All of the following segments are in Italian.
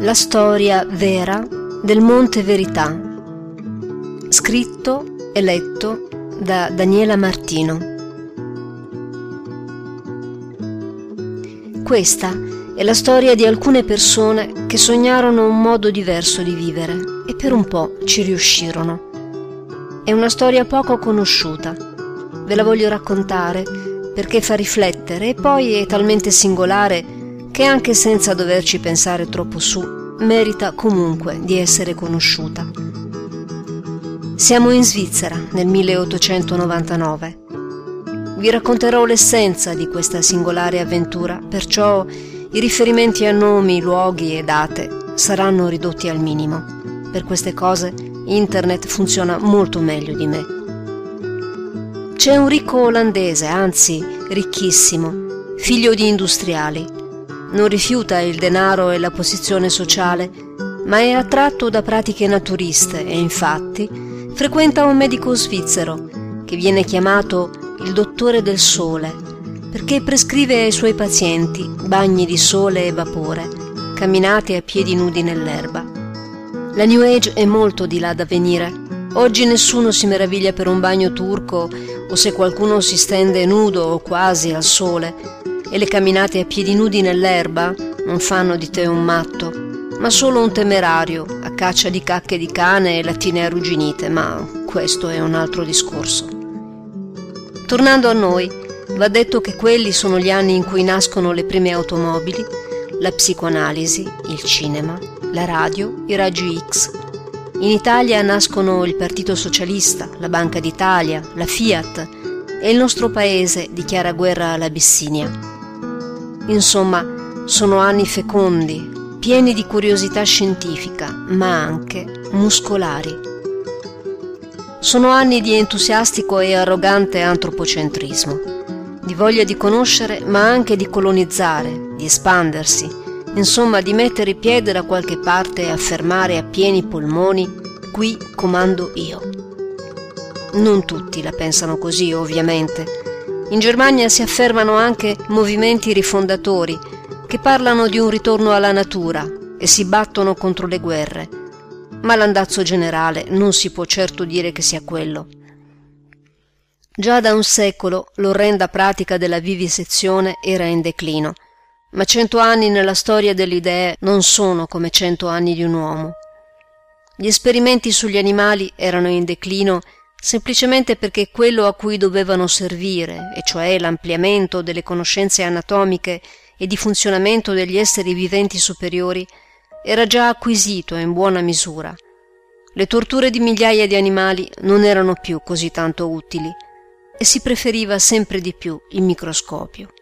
La storia vera del Monte Verità. Scritto e letto da Daniela Martino. Questa è la storia di alcune persone che sognarono un modo diverso di vivere e per un po' ci riuscirono. È una storia poco conosciuta. Ve la voglio raccontare perché fa riflettere e poi è talmente singolare che anche senza doverci pensare troppo su, merita comunque di essere conosciuta. Siamo in Svizzera nel 1899. Vi racconterò l'essenza di questa singolare avventura, perciò i riferimenti a nomi, luoghi e date saranno ridotti al minimo. Per queste cose internet funziona molto meglio di me. C'è un ricco olandese, anzi ricchissimo, figlio di industriali, non rifiuta il denaro e la posizione sociale, ma è attratto da pratiche naturiste e infatti frequenta un medico svizzero che viene chiamato il dottore del sole perché prescrive ai suoi pazienti bagni di sole e vapore, camminate a piedi nudi nell'erba. La New Age è molto di là da venire. Oggi nessuno si meraviglia per un bagno turco o se qualcuno si stende nudo o quasi al sole e le camminate a piedi nudi nell'erba non fanno di te un matto, ma solo un temerario a caccia di cacche di cane e lattine arrugginite, ma questo è un altro discorso. Tornando a noi, va detto che quelli sono gli anni in cui nascono le prime automobili, la psicoanalisi, il cinema, la radio, i raggi X. In Italia nascono il Partito Socialista, la Banca d'Italia, la Fiat e il nostro paese dichiara guerra all'Abissinia. Insomma, sono anni fecondi, pieni di curiosità scientifica, ma anche muscolari. Sono anni di entusiastico e arrogante antropocentrismo, di voglia di conoscere ma anche di colonizzare, di espandersi, insomma di mettere piede da qualche parte e affermare a pieni polmoni qui comando io. Non tutti la pensano così, ovviamente, in Germania si affermano anche movimenti rifondatori che parlano di un ritorno alla natura e si battono contro le guerre, ma l'andazzo generale non si può certo dire che sia quello. Già da un secolo l'orrenda pratica della vivisezione era in declino, ma cento anni nella storia delle idee non sono come cento anni di un uomo. Gli esperimenti sugli animali erano in declino semplicemente perché quello a cui dovevano servire, e cioè l'ampliamento delle conoscenze anatomiche e di funzionamento degli esseri viventi superiori, era già acquisito in buona misura. Le torture di migliaia di animali non erano più così tanto utili e si preferiva sempre di più il microscopio.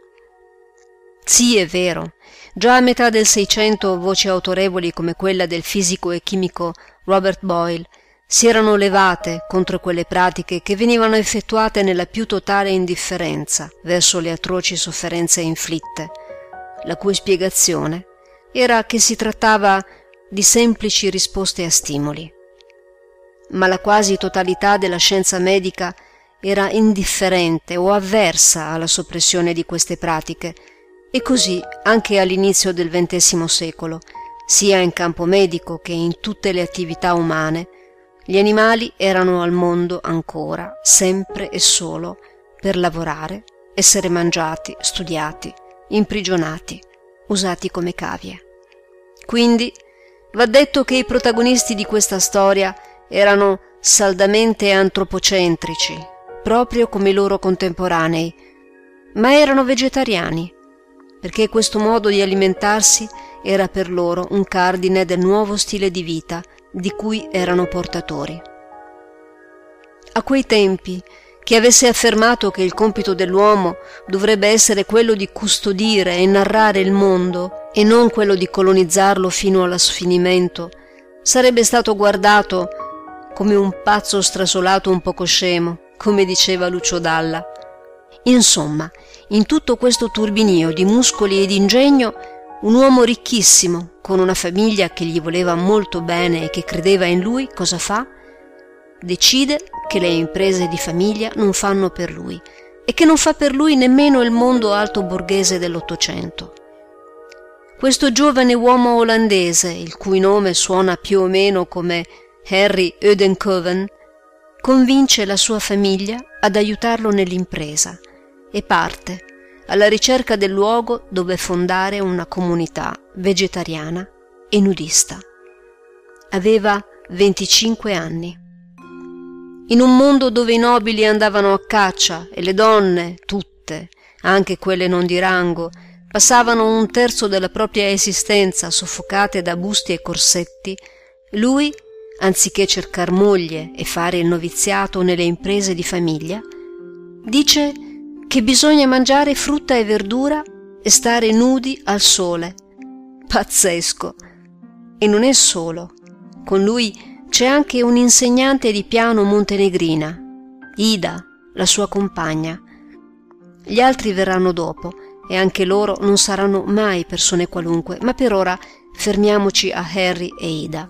Sì, è vero, già a metà del Seicento voci autorevoli come quella del fisico e chimico Robert Boyle si erano levate contro quelle pratiche che venivano effettuate nella più totale indifferenza verso le atroci sofferenze inflitte, la cui spiegazione era che si trattava di semplici risposte a stimoli. Ma la quasi totalità della scienza medica era indifferente o avversa alla soppressione di queste pratiche, e così anche all'inizio del XX secolo, sia in campo medico che in tutte le attività umane, gli animali erano al mondo ancora, sempre e solo, per lavorare, essere mangiati, studiati, imprigionati, usati come cavie. Quindi va detto che i protagonisti di questa storia erano saldamente antropocentrici, proprio come i loro contemporanei, ma erano vegetariani, perché questo modo di alimentarsi era per loro un cardine del nuovo stile di vita di cui erano portatori. A quei tempi, chi avesse affermato che il compito dell'uomo dovrebbe essere quello di custodire e narrare il mondo e non quello di colonizzarlo fino allo sfinimento, sarebbe stato guardato come un pazzo strasolato un poco scemo, come diceva Lucio Dalla. Insomma, in tutto questo turbinio di muscoli e di ingegno un uomo ricchissimo, con una famiglia che gli voleva molto bene e che credeva in lui, cosa fa? Decide che le imprese di famiglia non fanno per lui e che non fa per lui nemmeno il mondo alto borghese dell'Ottocento. questo giovane uomo olandese, il cui nome suona più o meno come Harry Eudenkoven, convince la sua famiglia ad aiutarlo nell'impresa e parte alla ricerca del luogo dove fondare una comunità vegetariana e nudista. Aveva 25 anni. In un mondo dove i nobili andavano a caccia e le donne, tutte, anche quelle non di rango, passavano un terzo della propria esistenza soffocate da busti e corsetti, lui, anziché cercar moglie e fare il noviziato nelle imprese di famiglia, dice che bisogna mangiare frutta e verdura e stare nudi al sole. Pazzesco! E non è solo. Con lui c'è anche un insegnante di piano montenegrina, Ida, la sua compagna. Gli altri verranno dopo e anche loro non saranno mai persone qualunque, ma per ora fermiamoci a Harry e Ida.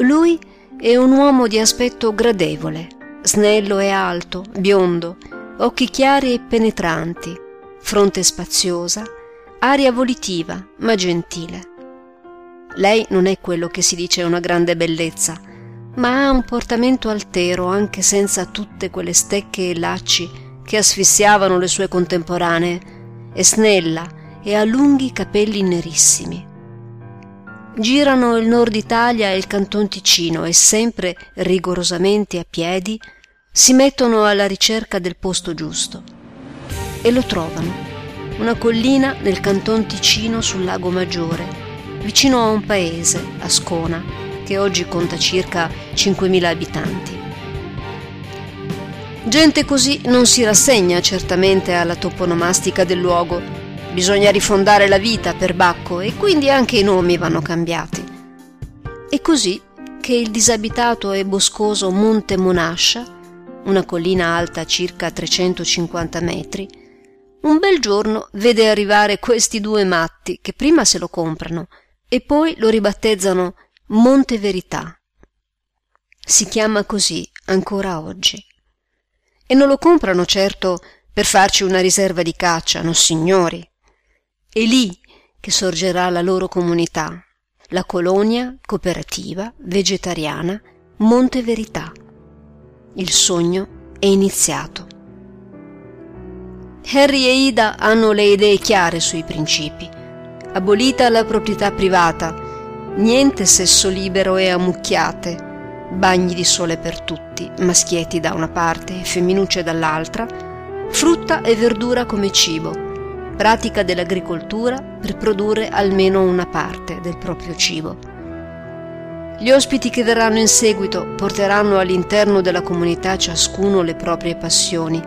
Lui è un uomo di aspetto gradevole, snello e alto, biondo, occhi chiari e penetranti, fronte spaziosa, aria volitiva ma gentile. Lei non è quello che si dice una grande bellezza, ma ha un portamento altero anche senza tutte quelle stecche e lacci che asfissiavano le sue contemporanee. È snella e ha lunghi capelli nerissimi. Girano il nord Italia e il canton Ticino e sempre rigorosamente a piedi si mettono alla ricerca del posto giusto. E lo trovano. Una collina nel canton Ticino sul lago Maggiore vicino a un paese, Ascona, che oggi conta circa 5.000 abitanti. Gente così non si rassegna certamente alla toponomastica del luogo. Bisogna rifondare la vita per Bacco e quindi anche i nomi vanno cambiati. È così che il disabitato e boscoso Monte Monascia, una collina alta circa 350 metri, un bel giorno vede arrivare questi due matti che prima se lo comprano e poi lo ribattezzano Monte Verità. Si chiama così ancora oggi. E non lo comprano certo per farci una riserva di caccia, no signori. È lì che sorgerà la loro comunità, la colonia cooperativa vegetariana Monte Verità. Il sogno è iniziato. Harry e Ida hanno le idee chiare sui principi abolita la proprietà privata, niente sesso libero e ammucchiate, bagni di sole per tutti, maschietti da una parte e femminucce dall'altra, frutta e verdura come cibo, pratica dell'agricoltura per produrre almeno una parte del proprio cibo. Gli ospiti che verranno in seguito porteranno all'interno della comunità ciascuno le proprie passioni.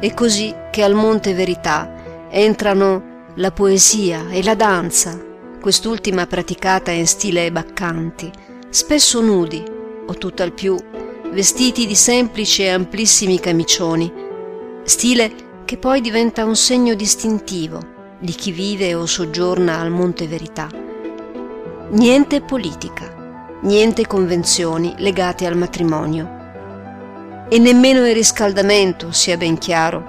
È così che al Monte Verità entrano la poesia e la danza, quest'ultima praticata in stile baccanti, spesso nudi o tutt'al più vestiti di semplici e amplissimi camicioni, stile che poi diventa un segno distintivo di chi vive o soggiorna al Monte Verità. Niente politica, niente convenzioni legate al matrimonio. E nemmeno il riscaldamento, sia ben chiaro.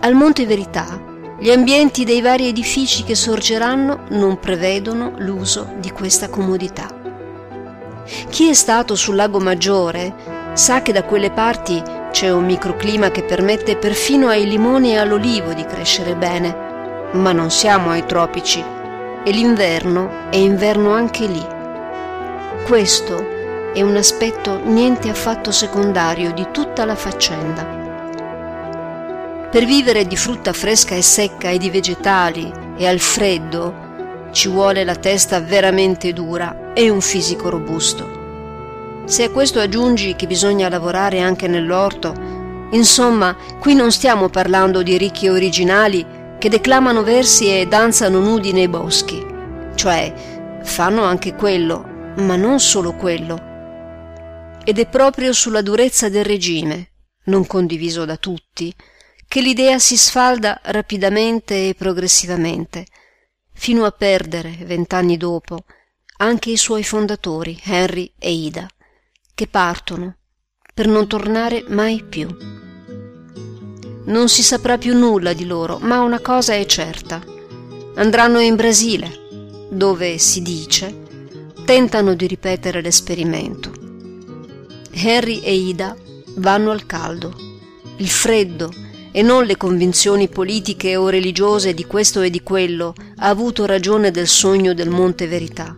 Al Monte Verità gli ambienti dei vari edifici che sorgeranno non prevedono l'uso di questa comodità. Chi è stato sul lago Maggiore sa che da quelle parti c'è un microclima che permette perfino ai limoni e all'olivo di crescere bene, ma non siamo ai tropici e l'inverno è inverno anche lì. Questo è un aspetto niente affatto secondario di tutta la faccenda. Per vivere di frutta fresca e secca e di vegetali e al freddo ci vuole la testa veramente dura e un fisico robusto. Se a questo aggiungi che bisogna lavorare anche nell'orto, insomma, qui non stiamo parlando di ricchi originali che declamano versi e danzano nudi nei boschi, cioè fanno anche quello, ma non solo quello. Ed è proprio sulla durezza del regime, non condiviso da tutti, che l'idea si sfalda rapidamente e progressivamente, fino a perdere, vent'anni dopo, anche i suoi fondatori, Henry e Ida, che partono per non tornare mai più. Non si saprà più nulla di loro, ma una cosa è certa. andranno in Brasile, dove si dice tentano di ripetere l'esperimento. Henry e Ida vanno al caldo, il freddo e non le convinzioni politiche o religiose di questo e di quello ha avuto ragione del sogno del Monte Verità.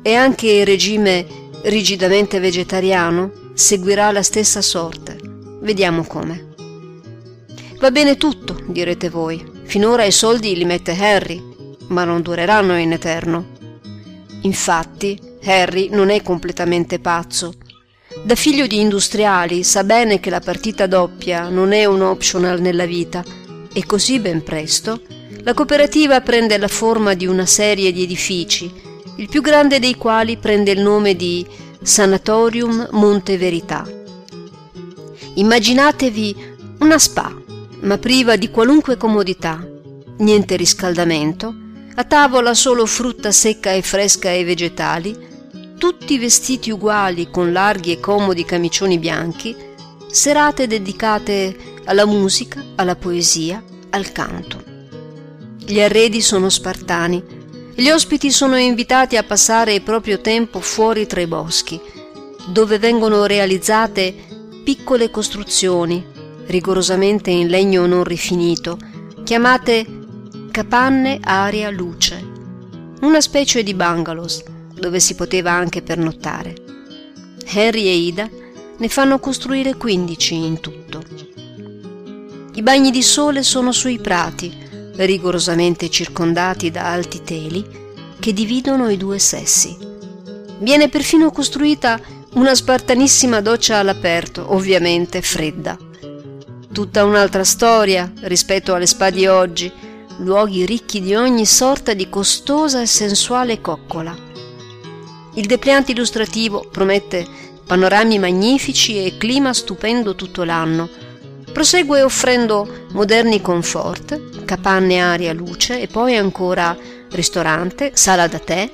E anche il regime rigidamente vegetariano seguirà la stessa sorte. Vediamo come. Va bene tutto, direte voi. Finora i soldi li mette Harry, ma non dureranno in eterno. Infatti, Harry non è completamente pazzo. Da figlio di industriali sa bene che la partita doppia non è un optional nella vita e così ben presto la cooperativa prende la forma di una serie di edifici, il più grande dei quali prende il nome di Sanatorium Monte Verità. Immaginatevi una spa, ma priva di qualunque comodità, niente riscaldamento, a tavola solo frutta secca e fresca e vegetali, tutti vestiti uguali con larghi e comodi camicioni bianchi, serate dedicate alla musica, alla poesia, al canto. Gli arredi sono spartani, gli ospiti sono invitati a passare il proprio tempo fuori tra i boschi, dove vengono realizzate piccole costruzioni, rigorosamente in legno non rifinito, chiamate capanne aria luce, una specie di bungalows dove si poteva anche pernottare. Henry e Ida ne fanno costruire 15 in tutto. I bagni di sole sono sui prati, rigorosamente circondati da alti teli che dividono i due sessi. Viene perfino costruita una spartanissima doccia all'aperto, ovviamente fredda. Tutta un'altra storia rispetto alle spa di oggi, luoghi ricchi di ogni sorta di costosa e sensuale coccola. Il depliante illustrativo promette panorami magnifici e clima stupendo tutto l'anno. Prosegue offrendo moderni comfort, capanne aria luce e poi ancora ristorante, sala da tè,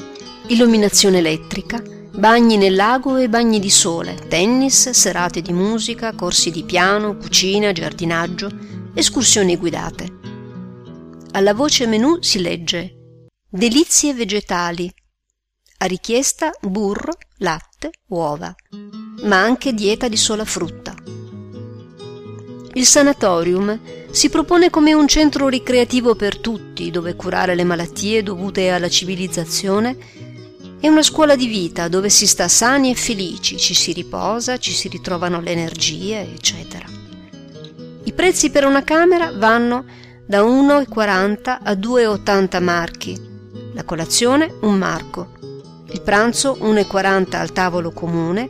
illuminazione elettrica, bagni nel lago e bagni di sole, tennis, serate di musica, corsi di piano, cucina, giardinaggio, escursioni guidate. Alla voce menù si legge Delizie vegetali. A richiesta burro, latte, uova, ma anche dieta di sola frutta. Il sanatorium si propone come un centro ricreativo per tutti, dove curare le malattie dovute alla civilizzazione è una scuola di vita dove si sta sani e felici, ci si riposa, ci si ritrovano le energie, eccetera. I prezzi per una camera vanno da 1,40 a 2,80 marchi, la colazione un marco, il pranzo 1,40 al tavolo comune,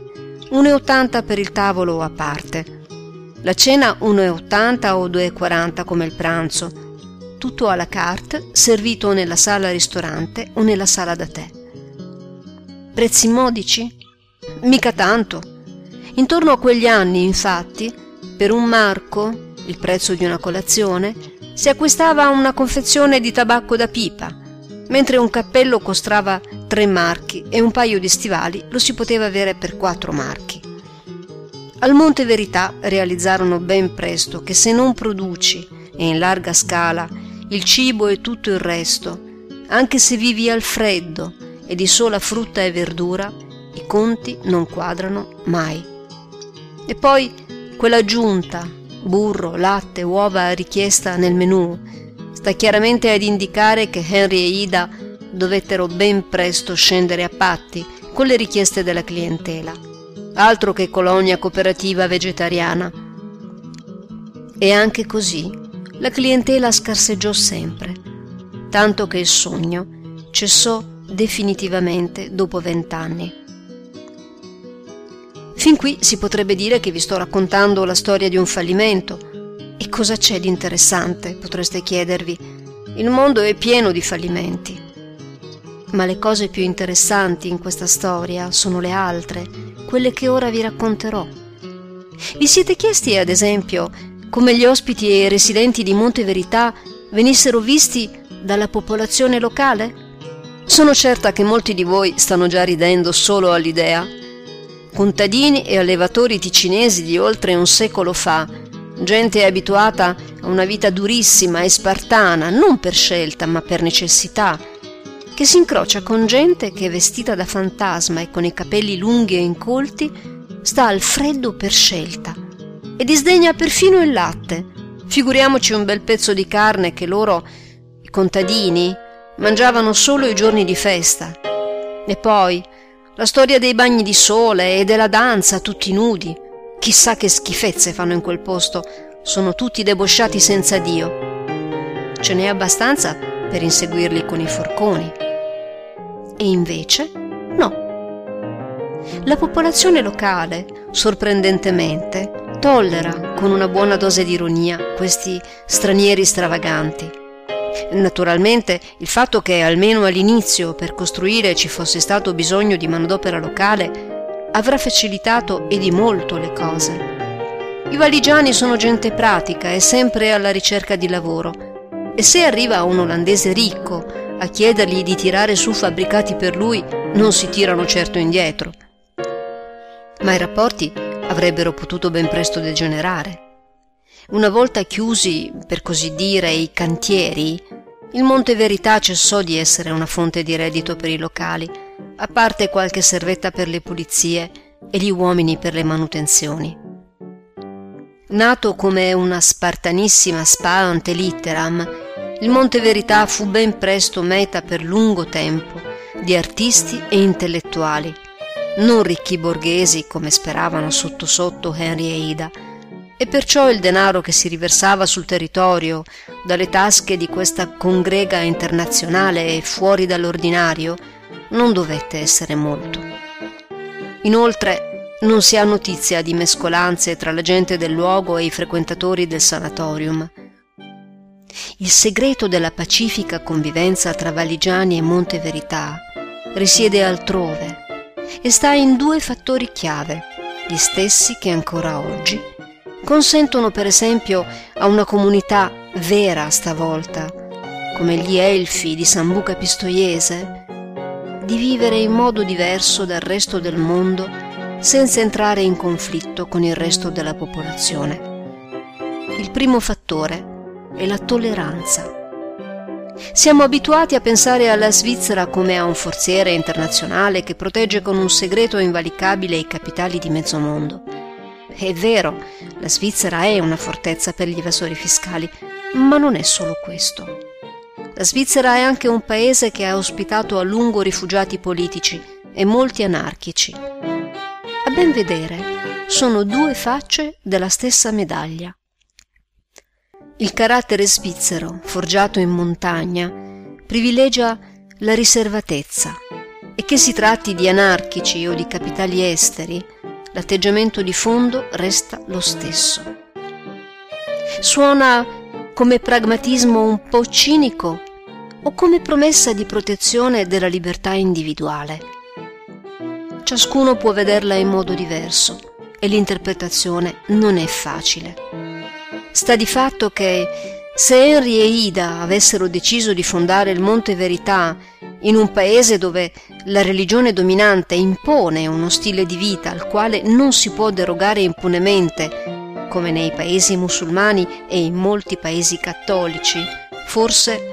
1,80 per il tavolo a parte, la cena 1,80 o 2,40 come il pranzo, tutto alla carte, servito nella sala ristorante o nella sala da tè. Prezzi modici? Mica tanto. Intorno a quegli anni, infatti, per un marco, il prezzo di una colazione, si acquistava una confezione di tabacco da pipa, mentre un cappello costava tre marchi e un paio di stivali lo si poteva avere per quattro marchi. Al Monte Verità realizzarono ben presto che se non produci, e in larga scala, il cibo e tutto il resto, anche se vivi al freddo e di sola frutta e verdura, i conti non quadrano mai. E poi quella giunta burro, latte, uova richiesta nel menù, sta chiaramente ad indicare che Henry e Ida dovettero ben presto scendere a patti con le richieste della clientela. Altro che colonia cooperativa vegetariana. E anche così la clientela scarseggiò sempre, tanto che il sogno cessò definitivamente dopo vent'anni. Fin qui si potrebbe dire che vi sto raccontando la storia di un fallimento. E cosa c'è di interessante, potreste chiedervi? Il mondo è pieno di fallimenti. Ma le cose più interessanti in questa storia sono le altre, quelle che ora vi racconterò. Vi siete chiesti, ad esempio, come gli ospiti e i residenti di Monte Verità venissero visti dalla popolazione locale? Sono certa che molti di voi stanno già ridendo solo all'idea contadini e allevatori ticinesi di oltre un secolo fa, gente abituata a una vita durissima e spartana, non per scelta ma per necessità, che si incrocia con gente che vestita da fantasma e con i capelli lunghi e incolti sta al freddo per scelta e disdegna perfino il latte. Figuriamoci un bel pezzo di carne che loro, i contadini, mangiavano solo i giorni di festa. E poi la storia dei bagni di sole e della danza tutti nudi. Chissà che schifezze fanno in quel posto, sono tutti debosciati senza Dio. Ce n'è abbastanza per inseguirli con i forconi. E invece no. La popolazione locale, sorprendentemente, tollera con una buona dose di ironia questi stranieri stravaganti Naturalmente il fatto che almeno all'inizio per costruire ci fosse stato bisogno di manodopera locale avrà facilitato e di molto le cose. I valigiani sono gente pratica e sempre alla ricerca di lavoro e se arriva un olandese ricco a chiedergli di tirare su fabbricati per lui non si tirano certo indietro. Ma i rapporti avrebbero potuto ben presto degenerare. Una volta chiusi, per così dire, i cantieri, il Monte Verità cessò di essere una fonte di reddito per i locali, a parte qualche servetta per le pulizie e gli uomini per le manutenzioni. Nato come una spartanissima spa ante litteram, il Monte Verità fu ben presto meta per lungo tempo di artisti e intellettuali, non ricchi borghesi come speravano sotto sotto Henry e Ida, e perciò il denaro che si riversava sul territorio dalle tasche di questa congrega internazionale e fuori dall'ordinario non dovette essere molto. Inoltre non si ha notizia di mescolanze tra la gente del luogo e i frequentatori del sanatorium. Il segreto della pacifica convivenza tra Valigiani e Monte Verità risiede altrove e sta in due fattori chiave, gli stessi che ancora oggi consentono per esempio a una comunità vera stavolta, come gli elfi di Sambuca Pistoiese, di vivere in modo diverso dal resto del mondo senza entrare in conflitto con il resto della popolazione. Il primo fattore è la tolleranza. Siamo abituati a pensare alla Svizzera come a un forziere internazionale che protegge con un segreto invalicabile i capitali di mezzo mondo. È vero, la Svizzera è una fortezza per gli evasori fiscali, ma non è solo questo. La Svizzera è anche un paese che ha ospitato a lungo rifugiati politici e molti anarchici. A ben vedere, sono due facce della stessa medaglia. Il carattere svizzero, forgiato in montagna, privilegia la riservatezza e che si tratti di anarchici o di capitali esteri, l'atteggiamento di fondo resta lo stesso. Suona come pragmatismo un po' cinico o come promessa di protezione della libertà individuale. Ciascuno può vederla in modo diverso e l'interpretazione non è facile. Sta di fatto che se Henry e Ida avessero deciso di fondare il Monte Verità in un paese dove la religione dominante impone uno stile di vita al quale non si può derogare impunemente, come nei paesi musulmani e in molti paesi cattolici, forse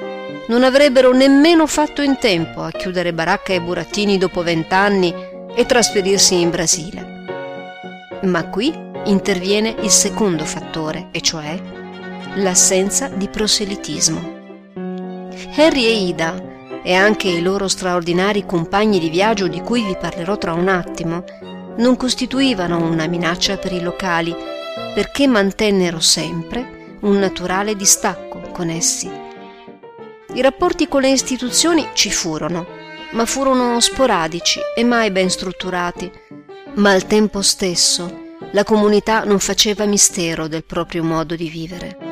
non avrebbero nemmeno fatto in tempo a chiudere baracca e burattini dopo vent'anni e trasferirsi in Brasile. Ma qui interviene il secondo fattore, e cioè l'assenza di proselitismo. Harry e Ida e anche i loro straordinari compagni di viaggio di cui vi parlerò tra un attimo, non costituivano una minaccia per i locali, perché mantennero sempre un naturale distacco con essi. I rapporti con le istituzioni ci furono, ma furono sporadici e mai ben strutturati, ma al tempo stesso la comunità non faceva mistero del proprio modo di vivere.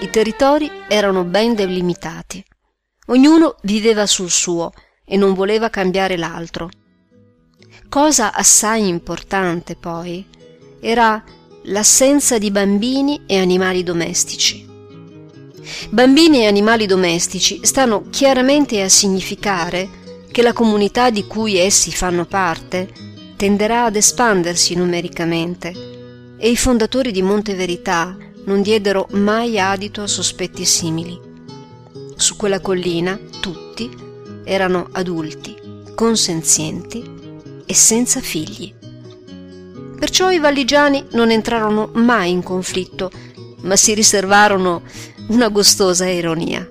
I territori erano ben delimitati Ognuno viveva sul suo e non voleva cambiare l'altro. Cosa assai importante, poi, era l'assenza di bambini e animali domestici. Bambini e animali domestici stanno chiaramente a significare che la comunità di cui essi fanno parte tenderà ad espandersi numericamente e i fondatori di Monte Verità non diedero mai adito a sospetti simili. Su quella collina tutti erano adulti, consenzienti e senza figli. Perciò i valligiani non entrarono mai in conflitto, ma si riservarono una gustosa ironia.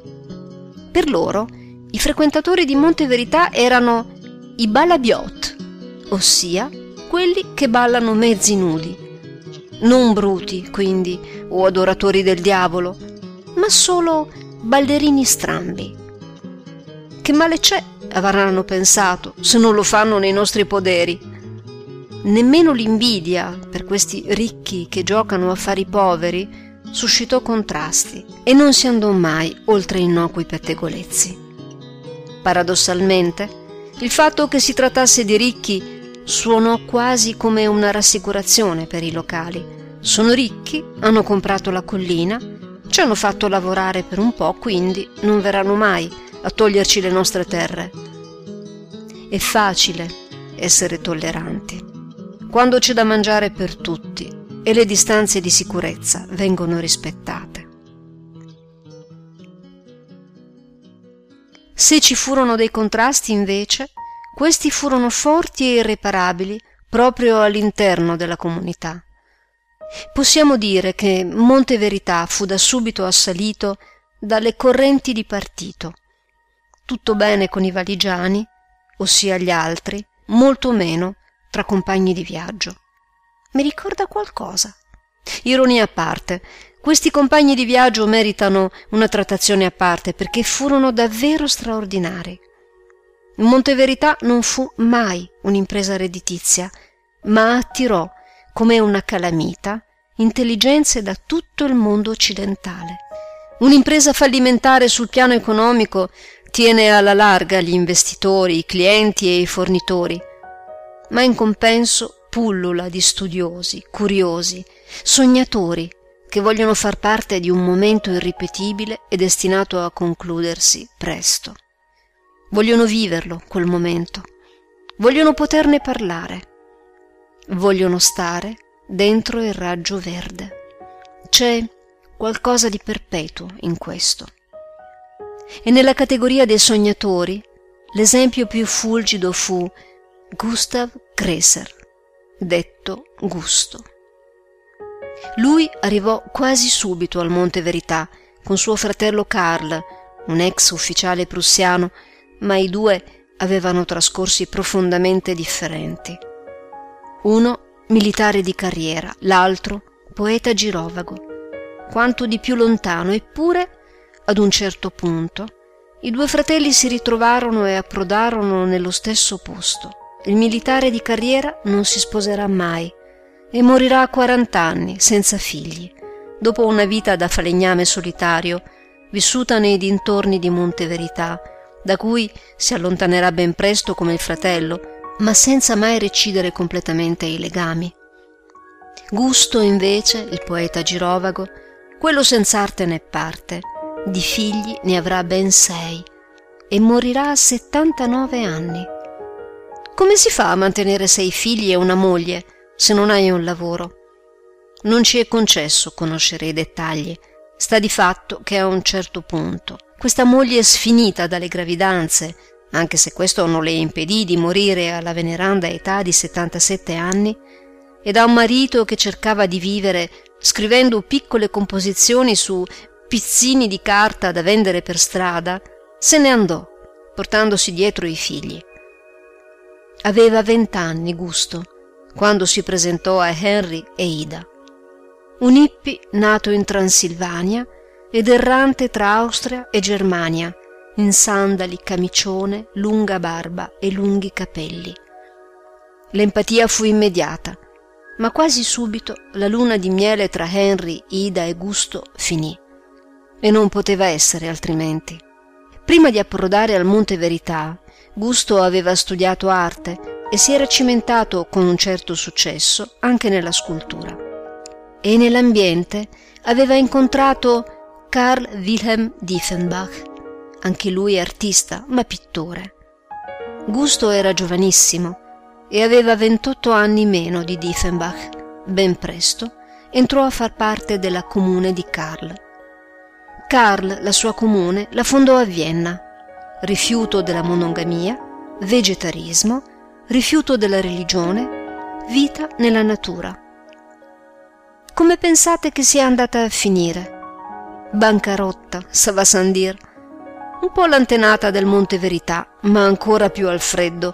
Per loro, i frequentatori di Monte Verità erano i balabiot, ossia quelli che ballano mezzi nudi. Non bruti, quindi, o adoratori del diavolo, ma solo ballerini strambi. Che male c'è, avranno pensato, se non lo fanno nei nostri poderi? Nemmeno l'invidia per questi ricchi che giocano a fare i poveri suscitò contrasti e non si andò mai oltre innocui pettegolezzi. Paradossalmente, il fatto che si trattasse di ricchi suonò quasi come una rassicurazione per i locali. Sono ricchi, hanno comprato la collina, ci hanno fatto lavorare per un po', quindi non verranno mai a toglierci le nostre terre. È facile essere tolleranti quando c'è da mangiare per tutti e le distanze di sicurezza vengono rispettate. Se ci furono dei contrasti, invece, questi furono forti e irreparabili proprio all'interno della comunità. Possiamo dire che Monte Verità fu da subito assalito dalle correnti di partito. Tutto bene con i valigiani, ossia gli altri, molto meno tra compagni di viaggio. Mi ricorda qualcosa. Ironia a parte, questi compagni di viaggio meritano una trattazione a parte perché furono davvero straordinari. Monteverità non fu mai un'impresa redditizia, ma attirò, come una calamita, intelligenze da tutto il mondo occidentale. Un'impresa fallimentare sul piano economico tiene alla larga gli investitori, i clienti e i fornitori ma in compenso pullula di studiosi, curiosi, sognatori che vogliono far parte di un momento irripetibile e destinato a concludersi presto. Vogliono viverlo quel momento, vogliono poterne parlare, vogliono stare dentro il raggio verde. C'è qualcosa di perpetuo in questo. E nella categoria dei sognatori, l'esempio più fulgido fu Gustav Gräser, detto Gusto. Lui arrivò quasi subito al Monte Verità con suo fratello Karl, un ex ufficiale prussiano, ma i due avevano trascorsi profondamente differenti. Uno militare di carriera, l'altro poeta girovago. Quanto di più lontano, eppure, ad un certo punto, i due fratelli si ritrovarono e approdarono nello stesso posto il militare di carriera non si sposerà mai e morirà a 40 anni senza figli, dopo una vita da falegname solitario, vissuta nei dintorni di Monte Verità, da cui si allontanerà ben presto come il fratello, ma senza mai recidere completamente i legami. Gusto, invece, il poeta girovago, quello senz'arte né parte, di figli ne avrà ben sei e morirà a 79 anni come si fa a mantenere sei figli e una moglie se non hai un lavoro? Non ci è concesso conoscere i dettagli. Sta di fatto che a un certo punto questa moglie sfinita dalle gravidanze, anche se questo non le impedì di morire alla veneranda età di 77 anni, e da un marito che cercava di vivere scrivendo piccole composizioni su pizzini di carta da vendere per strada, se ne andò, portandosi dietro i figli. Aveva vent'anni Gusto quando si presentò a Henry e Ida. Un hippie nato in Transilvania ed errante tra Austria e Germania, in sandali, camicione, lunga barba e lunghi capelli. L'empatia fu immediata, ma quasi subito la luna di miele tra Henry, Ida e Gusto finì. E non poteva essere altrimenti. Prima di approdare al Monte Verità, Gusto aveva studiato arte e si era cimentato con un certo successo anche nella scultura. E nell'ambiente aveva incontrato Carl Wilhelm Diefenbach, anche lui artista ma pittore. Gusto era giovanissimo e aveva 28 anni meno di Diefenbach, ben presto, entrò a far parte della comune di Karl. Karl, la sua comune, la fondò a Vienna. Rifiuto della monogamia, vegetarismo, rifiuto della religione, vita nella natura. Come pensate che sia andata a finire? Bancarotta, ça va sans dire. Un po' l'antenata del Monte Verità, ma ancora più al freddo.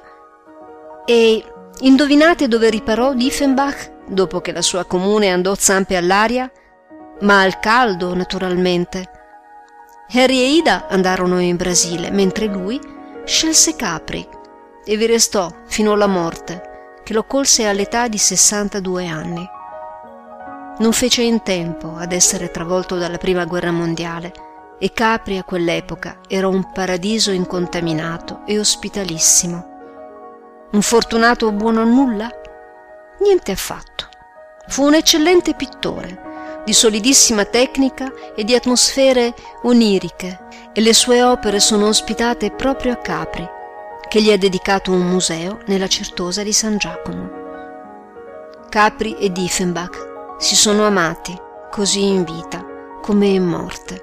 E indovinate dove riparò Diefenbach dopo che la sua comune andò zampe all'aria? Ma al caldo, naturalmente. Harry e Ida andarono in Brasile, mentre lui scelse Capri e vi restò fino alla morte, che lo colse all'età di 62 anni. Non fece in tempo ad essere travolto dalla prima guerra mondiale e Capri a quell'epoca era un paradiso incontaminato e ospitalissimo. Un fortunato buono a nulla? Niente affatto. Fu un eccellente pittore, di solidissima tecnica e di atmosfere oniriche, e le sue opere sono ospitate proprio a Capri, che gli ha dedicato un museo nella Certosa di San Giacomo. Capri e Diefenbach si sono amati, così in vita come in morte.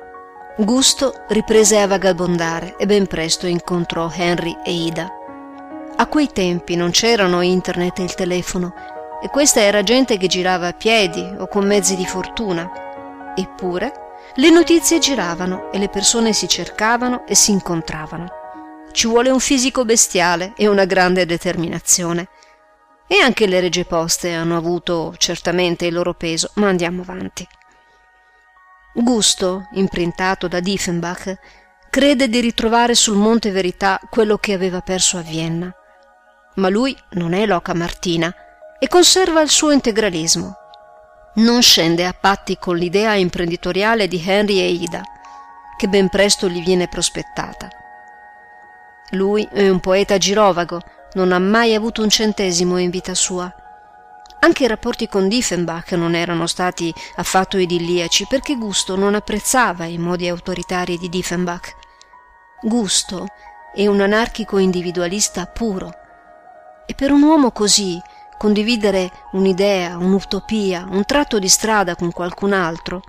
Gusto riprese a vagabondare e ben presto incontrò Henry e Ida. A quei tempi non c'erano internet e il telefono, e questa era gente che girava a piedi o con mezzi di fortuna. Eppure le notizie giravano e le persone si cercavano e si incontravano. Ci vuole un fisico bestiale e una grande determinazione. E anche le regie poste hanno avuto certamente il loro peso, ma andiamo avanti. Gusto, imprintato da Diefenbach, crede di ritrovare sul Monte Verità quello che aveva perso a Vienna. Ma lui non è l'oca Martina, e conserva il suo integralismo. Non scende a patti con l'idea imprenditoriale di Henry e Ida, che ben presto gli viene prospettata. Lui è un poeta girovago, non ha mai avuto un centesimo in vita sua. Anche i rapporti con Diefenbach non erano stati affatto idilliaci perché Gusto non apprezzava i modi autoritari di Diefenbach. Gusto è un anarchico individualista puro. E per un uomo così condividere un'idea, un'utopia, un tratto di strada con qualcun altro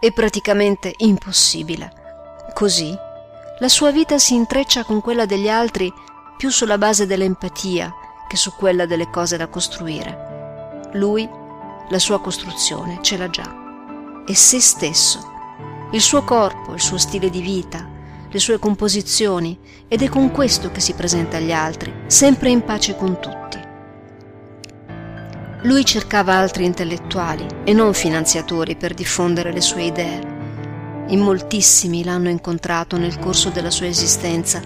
è praticamente impossibile. Così la sua vita si intreccia con quella degli altri più sulla base dell'empatia che su quella delle cose da costruire. Lui, la sua costruzione, ce l'ha già. È se stesso, il suo corpo, il suo stile di vita, le sue composizioni ed è con questo che si presenta agli altri, sempre in pace con tutti. Lui cercava altri intellettuali e non finanziatori per diffondere le sue idee. In moltissimi l'hanno incontrato nel corso della sua esistenza,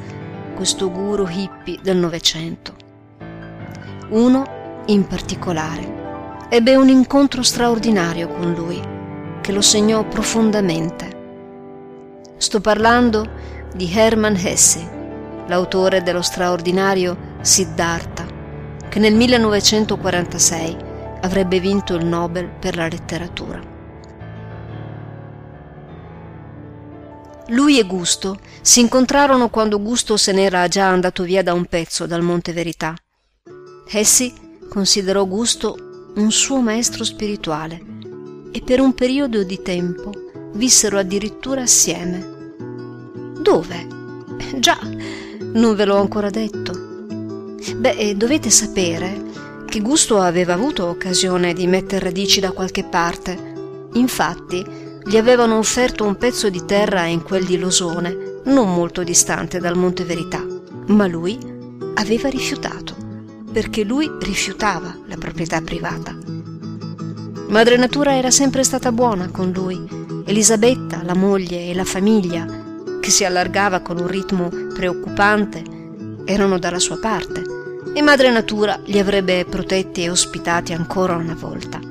questo guru hippie del Novecento. Uno, in particolare, ebbe un incontro straordinario con lui, che lo segnò profondamente. Sto parlando di Hermann Hesse, l'autore dello straordinario Siddhartha, che nel 1946 avrebbe vinto il Nobel per la letteratura. Lui e Gusto si incontrarono quando Gusto se n'era già andato via da un pezzo dal Monte Verità. Essi considerò Gusto un suo maestro spirituale e per un periodo di tempo vissero addirittura assieme. Dove? Già, non ve l'ho ancora detto. Beh, dovete sapere che Gusto aveva avuto occasione di mettere radici da qualche parte. Infatti, gli avevano offerto un pezzo di terra in quel di Losone, non molto distante dal Monte Verità, ma lui aveva rifiutato, perché lui rifiutava la proprietà privata. Madre Natura era sempre stata buona con lui, Elisabetta, la moglie e la famiglia, che si allargava con un ritmo preoccupante, erano dalla sua parte e Madre Natura li avrebbe protetti e ospitati ancora una volta.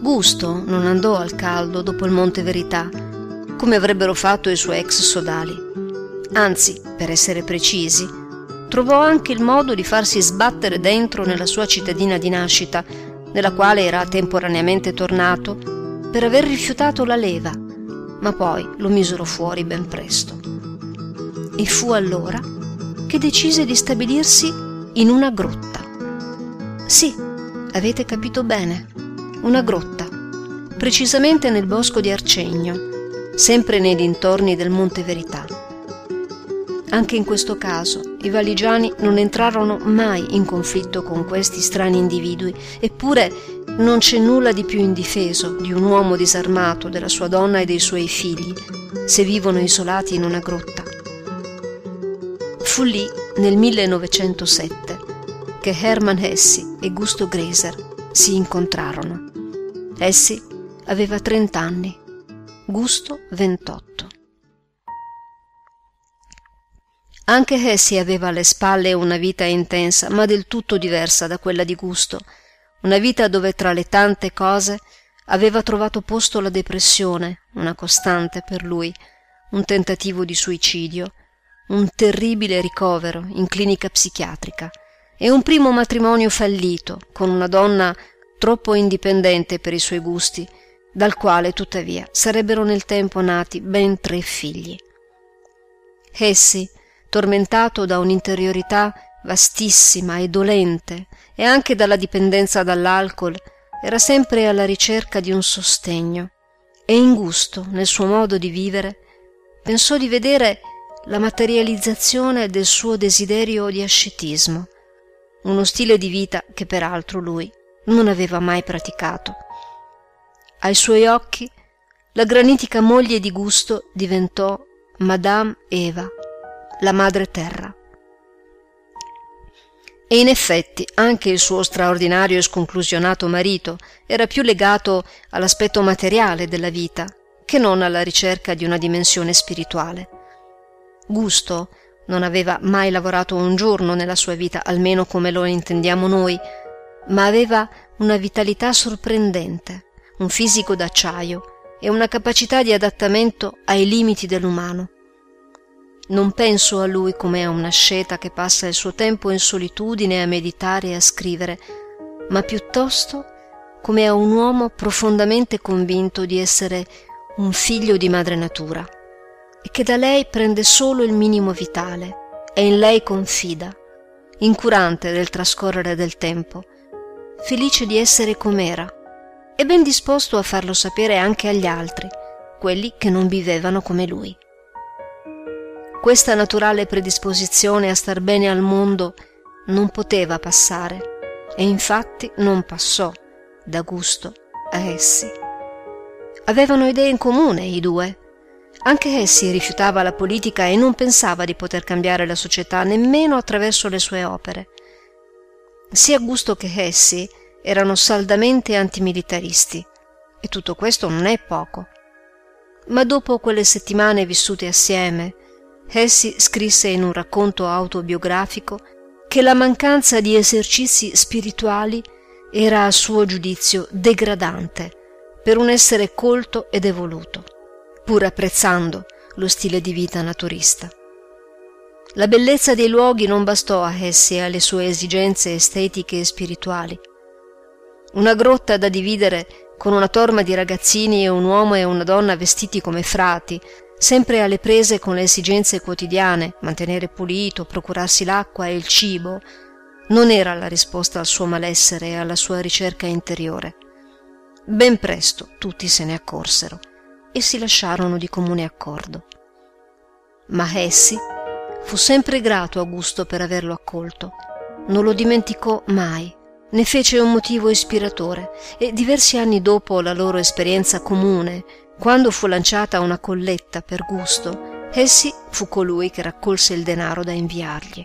Gusto non andò al caldo dopo il Monte Verità, come avrebbero fatto i suoi ex sodali. Anzi, per essere precisi, trovò anche il modo di farsi sbattere dentro nella sua cittadina di nascita, nella quale era temporaneamente tornato, per aver rifiutato la leva, ma poi lo misero fuori ben presto. E fu allora che decise di stabilirsi in una grotta. Sì, avete capito bene, una grotta, precisamente nel bosco di Arcegno, sempre nei dintorni del Monte Verità. Anche in questo caso i valigiani non entrarono mai in conflitto con questi strani individui, eppure non c'è nulla di più indifeso di un uomo disarmato, della sua donna e dei suoi figli, se vivono isolati in una grotta. Fu lì, nel 1907, che Hermann Hesse e Gusto Graser si incontrarono. Hesse aveva 30 anni, Gusto 28. Anche Hesse aveva alle spalle una vita intensa, ma del tutto diversa da quella di Gusto, una vita dove tra le tante cose aveva trovato posto la depressione, una costante per lui, un tentativo di suicidio, un terribile ricovero in clinica psichiatrica e un primo matrimonio fallito con una donna troppo indipendente per i suoi gusti, dal quale tuttavia sarebbero nel tempo nati ben tre figli. Essi, tormentato da un'interiorità vastissima e dolente e anche dalla dipendenza dall'alcol, era sempre alla ricerca di un sostegno e in gusto, nel suo modo di vivere, pensò di vedere la materializzazione del suo desiderio di ascetismo, uno stile di vita che peraltro lui non aveva mai praticato. Ai suoi occhi la granitica moglie di gusto diventò Madame Eva, la madre terra. E in effetti anche il suo straordinario e sconclusionato marito era più legato all'aspetto materiale della vita che non alla ricerca di una dimensione spirituale. Gusto non aveva mai lavorato un giorno nella sua vita, almeno come lo intendiamo noi, ma aveva una vitalità sorprendente, un fisico d'acciaio e una capacità di adattamento ai limiti dell'umano. Non penso a lui come a una sceta che passa il suo tempo in solitudine a meditare e a scrivere, ma piuttosto come a un uomo profondamente convinto di essere un figlio di madre natura e che da lei prende solo il minimo vitale e in lei confida, incurante del trascorrere del tempo, felice di essere com'era e ben disposto a farlo sapere anche agli altri, quelli che non vivevano come lui. Questa naturale predisposizione a star bene al mondo non poteva passare e infatti non passò da gusto a essi. Avevano idee in comune i due. Anche essi rifiutava la politica e non pensava di poter cambiare la società nemmeno attraverso le sue opere. Sia Gusto che essi erano saldamente antimilitaristi e tutto questo non è poco. Ma dopo quelle settimane vissute assieme, Essi scrisse in un racconto autobiografico che la mancanza di esercizi spirituali era a suo giudizio degradante per un essere colto ed evoluto, pur apprezzando lo stile di vita naturista. La bellezza dei luoghi non bastò a essi e alle sue esigenze estetiche e spirituali. Una grotta da dividere con una torma di ragazzini e un uomo e una donna vestiti come frati, sempre alle prese con le esigenze quotidiane, mantenere pulito, procurarsi l'acqua e il cibo, non era la risposta al suo malessere e alla sua ricerca interiore. Ben presto tutti se ne accorsero e si lasciarono di comune accordo. Ma essi fu sempre grato a Gusto per averlo accolto, non lo dimenticò mai, ne fece un motivo ispiratore e diversi anni dopo la loro esperienza comune quando fu lanciata una colletta per gusto, essi fu colui che raccolse il denaro da inviargli.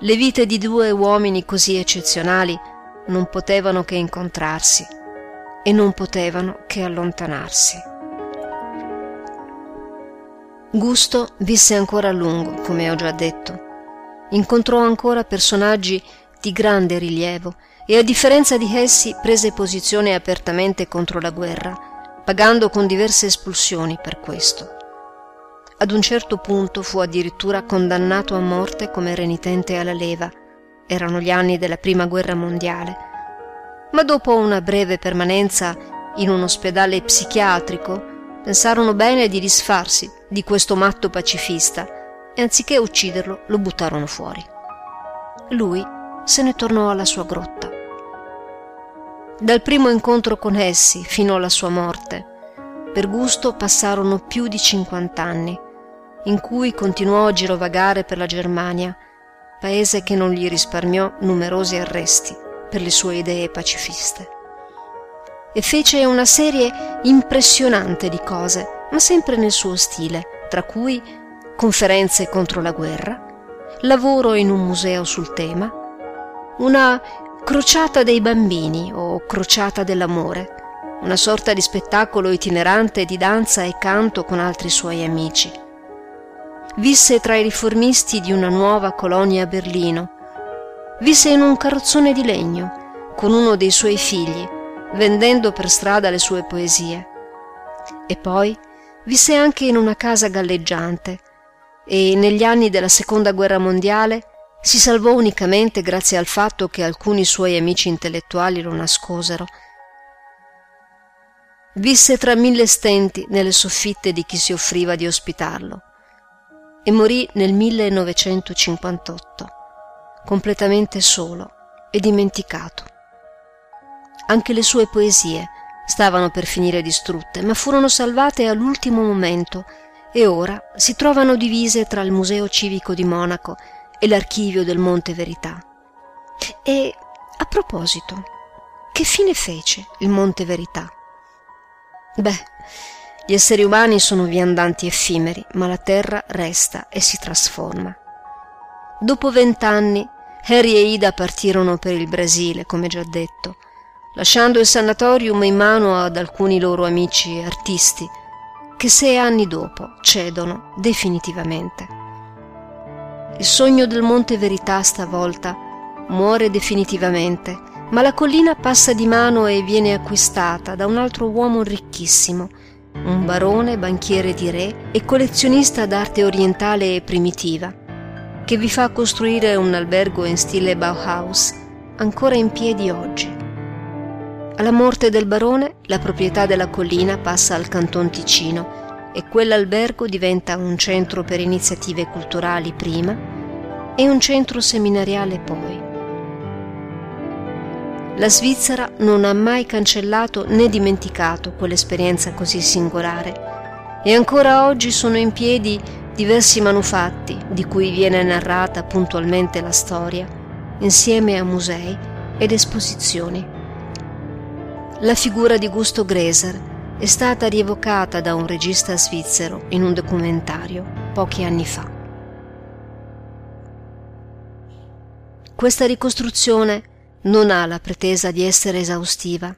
Le vite di due uomini così eccezionali non potevano che incontrarsi e non potevano che allontanarsi. Gusto visse ancora a lungo, come ho già detto. Incontrò ancora personaggi di grande rilievo e a differenza di essi prese posizione apertamente contro la guerra pagando con diverse espulsioni per questo. Ad un certo punto fu addirittura condannato a morte come renitente alla leva. Erano gli anni della Prima Guerra Mondiale. Ma dopo una breve permanenza in un ospedale psichiatrico, pensarono bene di disfarsi di questo matto pacifista e anziché ucciderlo lo buttarono fuori. Lui se ne tornò alla sua grotta, Dal primo incontro con essi fino alla sua morte, per gusto passarono più di 50 anni, in cui continuò a girovagare per la Germania, paese che non gli risparmiò numerosi arresti per le sue idee pacifiste. E fece una serie impressionante di cose, ma sempre nel suo stile, tra cui conferenze contro la guerra, lavoro in un museo sul tema, una crociata dei bambini o crociata dell'amore, una sorta di spettacolo itinerante di danza e canto con altri suoi amici. Visse tra i riformisti di una nuova colonia a Berlino. Visse in un carrozzone di legno con uno dei suoi figli, vendendo per strada le sue poesie. E poi visse anche in una casa galleggiante e negli anni della seconda guerra mondiale si salvò unicamente grazie al fatto che alcuni suoi amici intellettuali lo nascosero. Visse tra mille stenti nelle soffitte di chi si offriva di ospitarlo e morì nel 1958, completamente solo e dimenticato. Anche le sue poesie stavano per finire distrutte, ma furono salvate all'ultimo momento e ora si trovano divise tra il Museo Civico di Monaco e l'archivio del Monte Verità. E a proposito, che fine fece il Monte Verità? Beh, gli esseri umani sono viandanti effimeri, ma la terra resta e si trasforma. Dopo vent'anni, Harry e Ida partirono per il Brasile, come già detto, lasciando il sanatorium in mano ad alcuni loro amici artisti, che sei anni dopo cedono definitivamente. Il sogno del Monte Verità stavolta muore definitivamente, ma la collina passa di mano e viene acquistata da un altro uomo ricchissimo, un barone, banchiere di re e collezionista d'arte orientale e primitiva, che vi fa costruire un albergo in stile Bauhaus, ancora in piedi oggi. Alla morte del barone, la proprietà della collina passa al Canton Ticino e quell'albergo diventa un centro per iniziative culturali prima e un centro seminariale poi. La Svizzera non ha mai cancellato né dimenticato quell'esperienza così singolare e ancora oggi sono in piedi diversi manufatti di cui viene narrata puntualmente la storia, insieme a musei ed esposizioni. La figura di Gusto Greser è stata rievocata da un regista svizzero in un documentario pochi anni fa. Questa ricostruzione non ha la pretesa di essere esaustiva.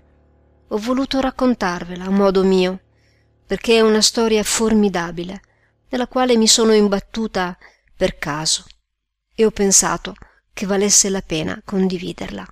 Ho voluto raccontarvela a modo mio, perché è una storia formidabile, nella quale mi sono imbattuta per caso, e ho pensato che valesse la pena condividerla.